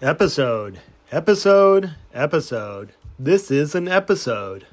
Episode, episode, episode. This is an episode.